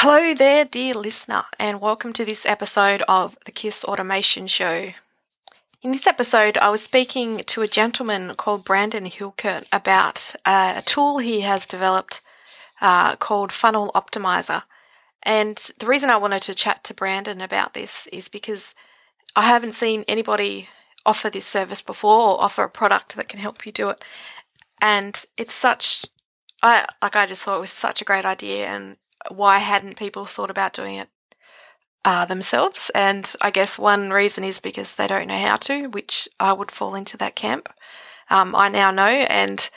Hello there, dear listener, and welcome to this episode of the KISS Automation Show. In this episode, I was speaking to a gentleman called Brandon Hilkert about uh, a tool he has developed uh, called Funnel Optimizer. And the reason I wanted to chat to Brandon about this is because I haven't seen anybody offer this service before or offer a product that can help you do it. And it's such, I like, I just thought it was such a great idea. And why hadn't people thought about doing it uh, themselves? And I guess one reason is because they don't know how to, which I would fall into that camp. Um, I now know, and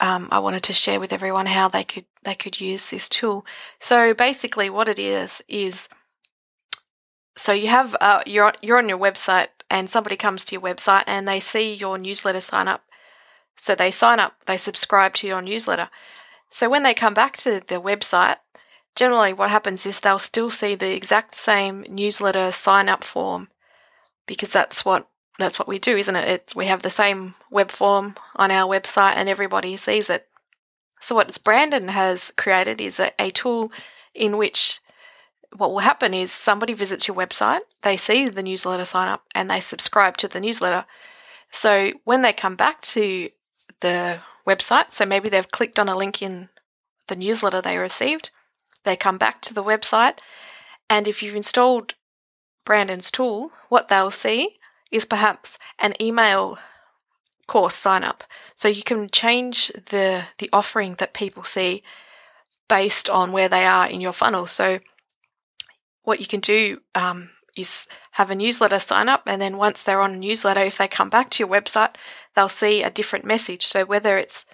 um, I wanted to share with everyone how they could they could use this tool. So basically, what it is is so you have uh, you're you're on your website, and somebody comes to your website and they see your newsletter sign up. So they sign up, they subscribe to your newsletter. So when they come back to the website, generally what happens is they'll still see the exact same newsletter sign up form because that's what that's what we do, isn't it? It's, we have the same web form on our website and everybody sees it. So what Brandon has created is a, a tool in which what will happen is somebody visits your website, they see the newsletter sign up and they subscribe to the newsletter. So when they come back to the website, so maybe they've clicked on a link in the newsletter they received, they come back to the website, and if you've installed Brandon's tool, what they'll see is perhaps an email course sign up. So you can change the the offering that people see based on where they are in your funnel. So what you can do um, is have a newsletter sign up, and then once they're on a newsletter, if they come back to your website, they'll see a different message. So whether it's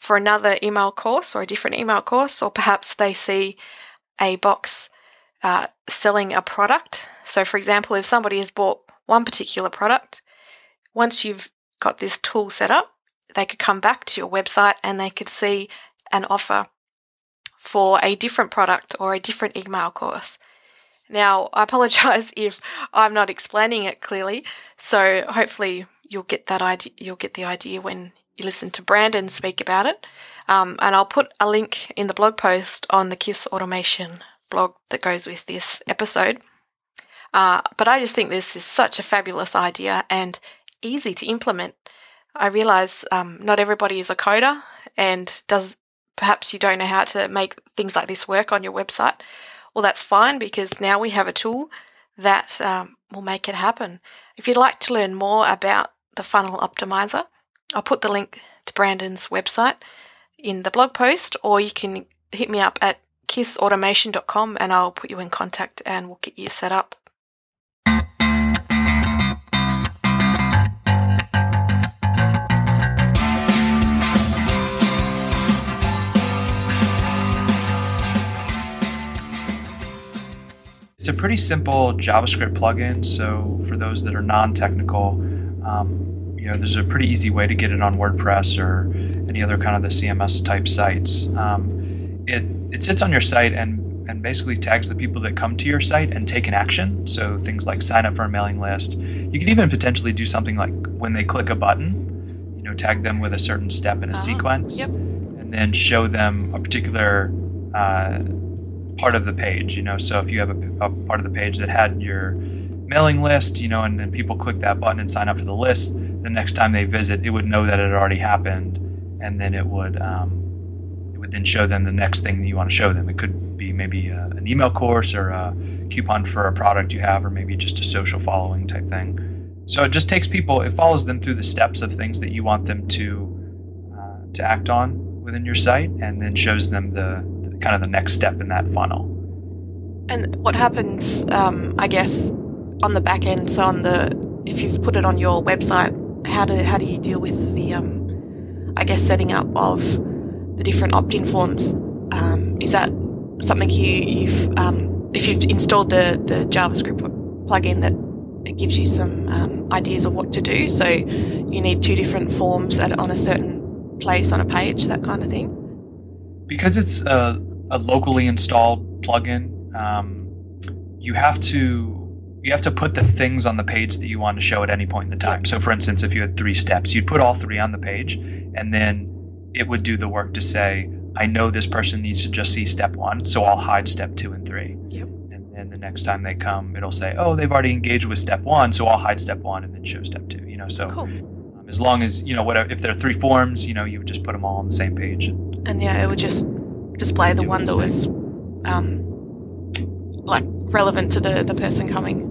for another email course or a different email course, or perhaps they see a box uh, selling a product. So, for example, if somebody has bought one particular product, once you've got this tool set up, they could come back to your website and they could see an offer for a different product or a different email course. Now, I apologize if I'm not explaining it clearly, so hopefully you'll get that idea you'll get the idea when you listen to Brandon speak about it. Um, and I'll put a link in the blog post on the KISS Automation blog that goes with this episode. Uh, but I just think this is such a fabulous idea and easy to implement. I realize um, not everybody is a coder and does perhaps you don't know how to make things like this work on your website. Well, that's fine because now we have a tool that um, will make it happen. If you'd like to learn more about the funnel optimizer, I'll put the link to Brandon's website in the blog post, or you can hit me up at kissautomation.com and I'll put you in contact and we'll get you set up. It's a pretty simple JavaScript plugin. So for those that are non-technical, um, you know, there's a pretty easy way to get it on WordPress or any other kind of the CMS type sites. Um, it it sits on your site and and basically tags the people that come to your site and take an action. So things like sign up for a mailing list. You can even potentially do something like when they click a button, you know, tag them with a certain step in a uh-huh. sequence, yep. and then show them a particular. Uh, part of the page. You know, so if you have a, a part of the page that had your mailing list, you know, and then people click that button and sign up for the list, the next time they visit, it would know that it already happened, and then it would um, it would then show them the next thing that you want to show them. It could be maybe a, an email course or a coupon for a product you have, or maybe just a social following type thing. So it just takes people, it follows them through the steps of things that you want them to uh, to act on within your site and then shows them the, the kind of the next step in that funnel. And what happens, um, I guess, on the back end? So on the if you've put it on your website, how do how do you deal with the, um, I guess, setting up of the different opt-in forms? Um, is that something you you've um, if you've installed the the JavaScript plugin that it gives you some um, ideas of what to do? So you need two different forms at, on a certain place on a page, that kind of thing? Because it's a, a locally installed plugin, um, you have to you have to put the things on the page that you want to show at any point in the time. So, for instance, if you had three steps, you'd put all three on the page, and then it would do the work to say, I know this person needs to just see step one, so I'll hide step two and three. Yep. And then the next time they come, it'll say, oh, they've already engaged with step one, so I'll hide step one and then show step two. You know, so Cool. um, as long as you know whatever, if there are three forms, you know, you would just put them all on the same page. And, And yeah, it would just display the one that was um, like relevant to the, the person coming.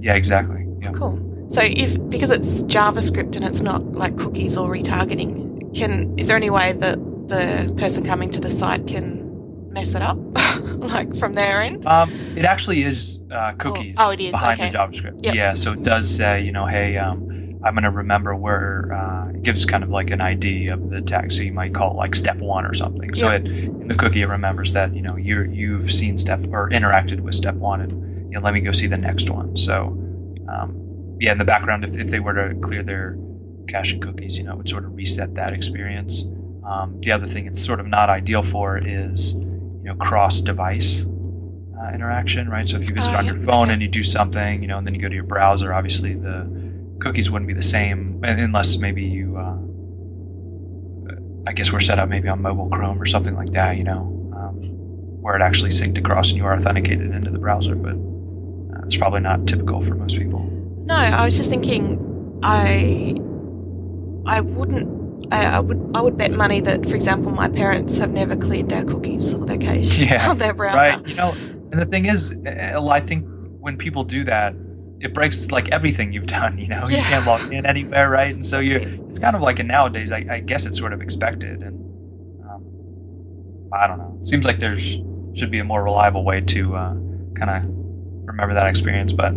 Yeah, exactly. Yeah. Cool. So if because it's JavaScript and it's not like cookies or retargeting, can is there any way that the person coming to the site can mess it up, like from their end? Um, it actually is uh, cookies oh, it is, behind okay. the JavaScript. Yep. Yeah, so it does say, you know, hey, um, I'm going to remember where uh, it gives kind of like an ID of the tag. So you might call it like step one or something. So Yep. it, in the cookie, it remembers that, you know, you you've seen step or interacted with step one and, you know, let me go see the next one. So, um, yeah, in the background, if, if they were to clear their cache and cookies, you know, it would sort of reset that experience. Um, the other thing it's sort of not ideal for is, you know, cross device uh, interaction, right? So if you visit Oh, on yep, your phone okay. and you do something, you know, and then you go to your browser, obviously the cookies wouldn't be the same unless maybe you, uh, I guess we're set up maybe on mobile Chrome or something like that, you know, um, where it actually synced across and you are authenticated into the browser, but uh, it's probably not typical for most people. No, I was just thinking, I, I wouldn't. I, I would. I would bet money that, for example, my parents have never cleared their cookies or their cache Yeah, on their browser. Right. You know, and the thing is, uh, I think when people do that, it breaks like everything you've done. You know, you can't log in anywhere, right? And so you, it's kind of like, and nowadays, I, I guess it's sort of expected. And um, I don't know. Seems like there's should be a more reliable way to uh, kind of remember that experience, but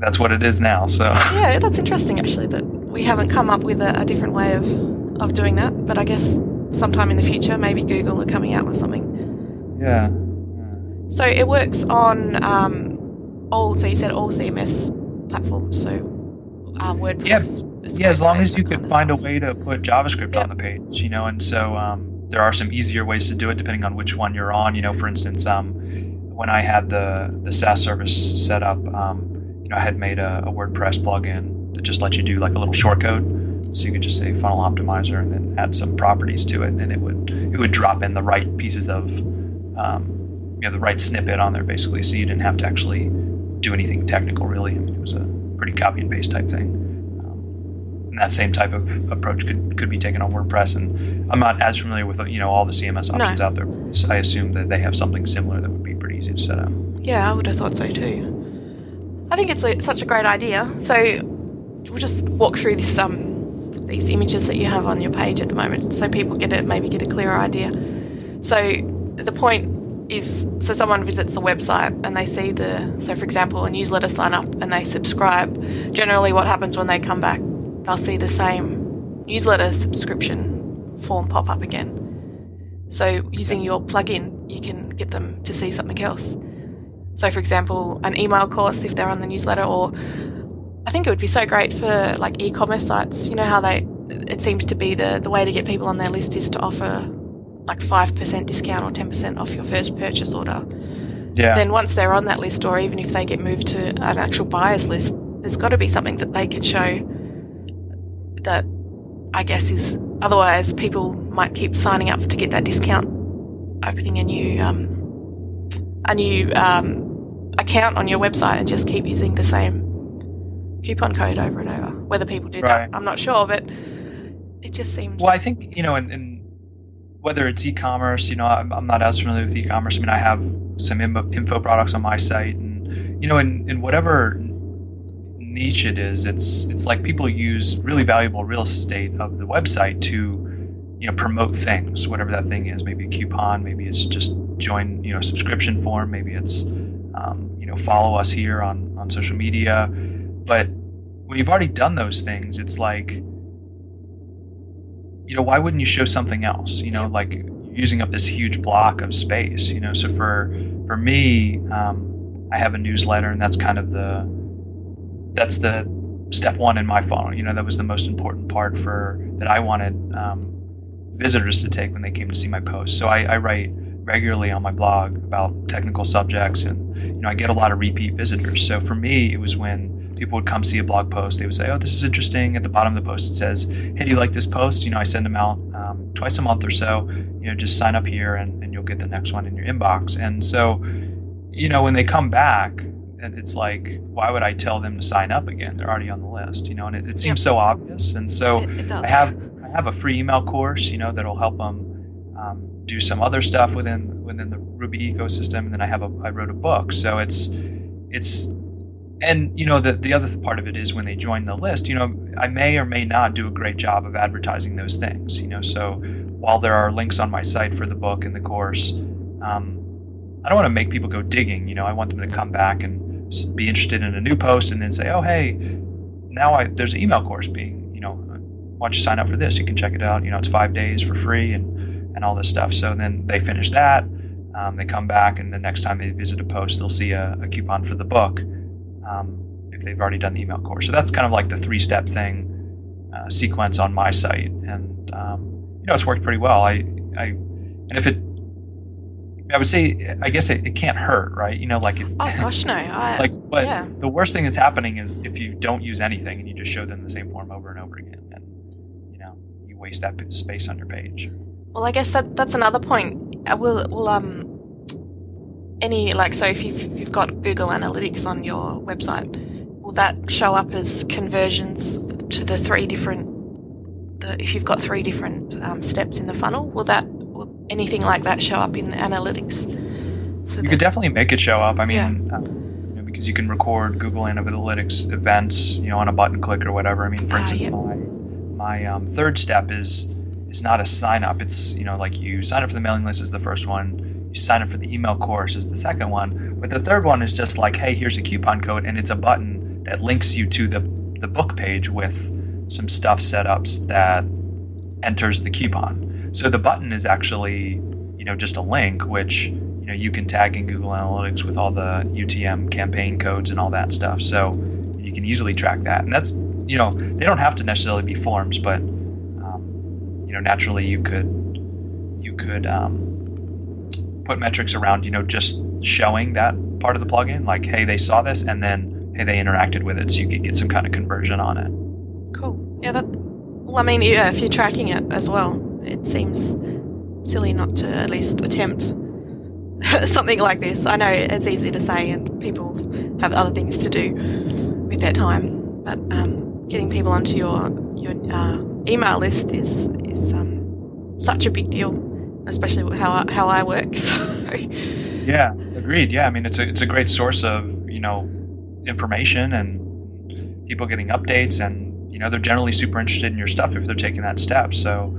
that's what it is now. So Yeah, that's interesting actually that we haven't come up with a, a different way of, of doing that. But I guess sometime in the future, maybe Google are coming out with something. yeah. So it works on um, all. So you said all CMS platforms. So um, WordPress. Yeah, Yeah, as long as you could find a way to put JavaScript Yep. on the page, you know, and so um, there are some easier ways to do it depending on which one you're on. You know, for instance, um, when I had the the SaaS service set up, um, you know, I had made a, a WordPress plugin that just lets you do like a little shortcode, so you could just say funnel optimizer and then add some properties to it, and then it would it would drop in the right pieces of um, you know the right snippet on there basically, so you didn't have to actually do anything technical really. I mean, it was a pretty copy and paste type thing. Um, and that same type of approach could, could be taken on WordPress. And I'm not as familiar with you know all the CMS No. options out there. So I assume that they have something similar that would be to set up. Yeah, I would have thought so too. I think it's a, such a great idea. So we'll just walk through this um these images that you have on your page at the moment, so people get it maybe get a clearer idea. So the point is, so someone visits the website and they see the, so for example, a newsletter sign up and they subscribe. Generally, what happens when they come back, they'll see the same newsletter subscription form pop up again. So using your plugin, you can get them to see something else. So, for example, an email course if they're on the newsletter, or I think it would be so great for like e-commerce sites. You know how they, it seems to be the the way to get people on their list is to offer like five percent discount or ten percent off your first purchase order. Yeah. Then once they're on that list, or even if they get moved to an actual buyer's list, there's got to be something that they can show that I guess is otherwise people might keep signing up to get that discount, opening a new um, a new um, account on your website and just keep using the same coupon code over and over. Whether people do Right. that, I'm not sure, but it just seems. Well, I think you know, in, in whether it's e-commerce, you know, I'm, I'm not as familiar with e-commerce. I mean, I have some info, info products on my site, and you know, in, in whatever niche it is, it's it's like people use really valuable real estate of the website to you know promote things, whatever that thing is. Maybe a coupon, maybe it's just join you know subscription form, maybe it's um, you know follow us here on on social media. But when you've already done those things, it's like you know, why wouldn't you show something else? You know, like using up this huge block of space. You know, so for for me, um, I have a newsletter, and that's kind of the that's the step one in my funnel. You know, that was the most important part for that I wanted um, visitors to take when they came to see my posts. So I, I write regularly on my blog about technical subjects, and you know, I get a lot of repeat visitors. So for me, it was when people would come see a blog post, they would say, "Oh, this is interesting." At the bottom of the post, it says, "Hey, do you like this post?" You know, I send them out um, twice a month or so. you know, just sign up here and, and you'll get the next one in your inbox. And so, you know, when they come back, it's like, why would I tell them to sign up again? They're already on the list, you know, and it, it seems so obvious. And so It, it. I have I have a free email course, you know, that'll help them um, do some other stuff within within the Ruby ecosystem, and then I have a I wrote a book, so it's it's and you know the the other part of it is when they join the list, you know, I may or may not do a great job of advertising those things, you know. So while there are links on my site for the book and the course, um, I don't want to make people go digging. You know, I want them to come back and be interested in a new post and then say, "Oh, hey, now I there's an email course being, you know, why don't you sign up for this? You can check it out. You know, it's five days for free and and all this stuff." So then they finish that, um, they come back, and the next time they visit a post, they'll see a, a coupon for the book um, if they've already done the email course. So that's kind of like the three step thing uh, sequence on my site, and um, you know, it's worked pretty well. I I and if it I would say, I guess it, it can't hurt, right? You know, like if, Oh gosh, no. I, like, but yeah. the worst thing that's happening is if you don't use anything and you just show them the same form over and over again, and you know, you waste that space on your page. Well, I guess that that's another point. Uh, Will will um any like so if you've you've got Google Analytics on your website, will that show up as conversions to the three different? The, if you've got three different um, steps in the funnel, will that anything like that show up in the analytics? So You could definitely make it show up. I Yeah. mean, um, you know, because you can record Google Analytics events, you know, on a button click or whatever. I mean, for Ah, instance, yep. my my um, third step is is not a sign up. It's you know, like you sign up for the mailing list is the first one. You sign up for the email course is the second one. But the third one is just like, hey, here's a coupon code, and it's a button that links you to the the book page with some stuff setups that enters the coupon. So the button is actually, you know, just a link which you know you can tag in Google Analytics with all the UTM campaign codes and all that stuff. So you can easily track that, and that's you know they don't have to necessarily be forms, but um, you know naturally you could you could um, put metrics around you know just showing that part of the plugin, like hey they saw this and then hey they interacted with it, so you could get some kind of conversion on it. Cool. Yeah, that. Well, I mean, yeah, if you're tracking it as well, it seems silly not to at least attempt something like this. I know it's easy to say, and people have other things to do with their time, but um, getting people onto your your uh, email list is is um, such a big deal, especially how I, how I work. So, Yeah, agreed. Yeah, I mean it's a it's a great source of you know information and people getting updates, and you know they're generally super interested in your stuff if they're taking that step. So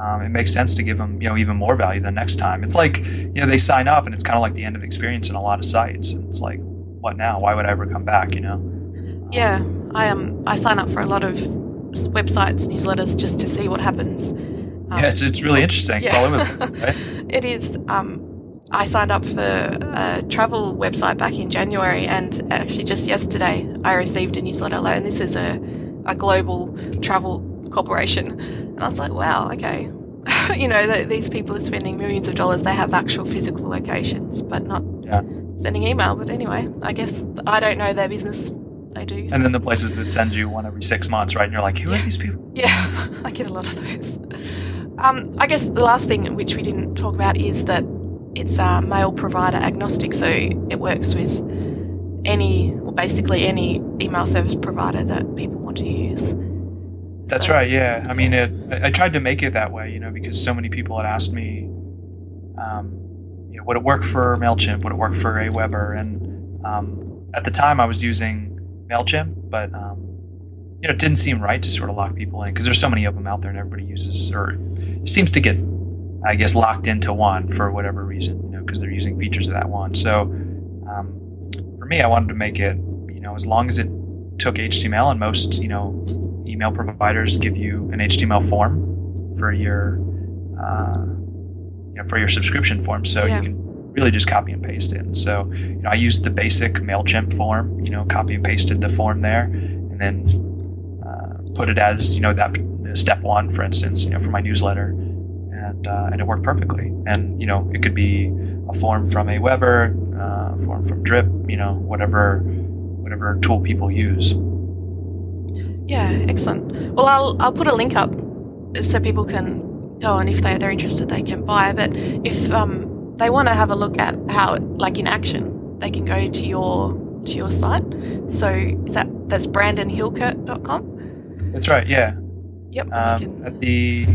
um, it makes sense to give them you know even more value the next time. It's like you know they sign up and it's kind of like the end of experience in a lot of sites. It's like what now? Why would I ever come back? You know? yeah, I um I sign up for a lot of websites, newsletters, just to see what happens. Um, Yeah, it's it's really interesting. It's all over the place, right? It is. Um, I signed up for a travel website back in January, and actually just yesterday I received a newsletter and this is a, a global travel corporation. And I was like, wow, okay. you know, th- these people are spending millions of dollars. They have actual physical locations, but not Yeah. sending email. But anyway, I guess I don't know their business. They do. And then the places that send you one every six months, right? And you're like, who are these people? Yeah, I get a lot of those. Um, I guess the last thing which we didn't talk about is that it's uh, mail provider agnostic, so it works with any, well, basically any email service provider that people want to use. That's right. Yeah. I mean, it, I I tried to make it that way, you know, because so many people had asked me, um, you know, would it work for Mailchimp? Would it work for Aweber? And um, at the time, I was using Mailchimp, but um, you know, it didn't seem right to sort of lock people in because there's so many of them out there, and everybody uses or seems to get, I guess, locked into one for whatever reason, you know, because they're using features of that one. So um, for me, I wanted to make it, you know, as long as it took HTML, and most, you know, email providers give you an HTML form for your uh, you know, for your subscription form, so Yeah. you can really just copy and paste it. And so you know, I used the basic Mailchimp form, you know, copy and pasted the form there, and then uh, put it as you know that step one, for instance, you know, for my newsletter, and uh, and it worked perfectly. And you know, it could be a form from Aweber, uh, a form from Drip, you know, whatever whatever tool people use. Yeah, excellent. Well, I'll I'll put a link up so people can go and if they, they're interested, they can buy. But if um, they want to have a look at how, it, like in action, they can go to your to your site. So is that that's brandonhilkert.com? That's right. Yeah. Yep. Um, at the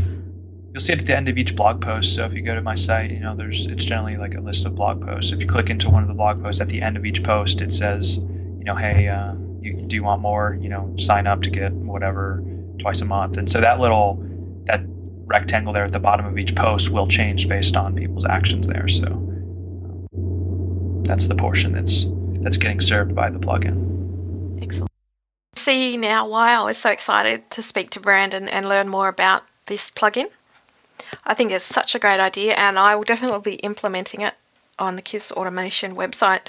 you'll see it at the end of each blog post. So if you go to my site, you know, there's it's generally like a list of blog posts. If you click into one of the blog posts at the end of each post, it says, you know, hey, uh, you do you want more? You know, sign up to get whatever twice a month. And so that little that rectangle there at the bottom of each post will change based on people's actions there. So um, that's the portion that's that's getting served by the plugin. Excellent. See now why I was so excited to speak to Brandon and learn more about this plugin. I think it's such a great idea, and I will definitely be implementing it on the KISS Automation website.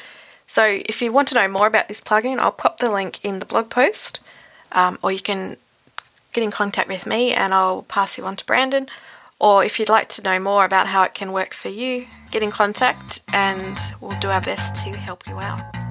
So, if you want to know more about this plugin, I'll pop the link in the blog post, um, or you can get in contact with me and I'll pass you on to Brandon. Or if you'd like to know more about how it can work for you, get in contact and we'll do our best to help you out.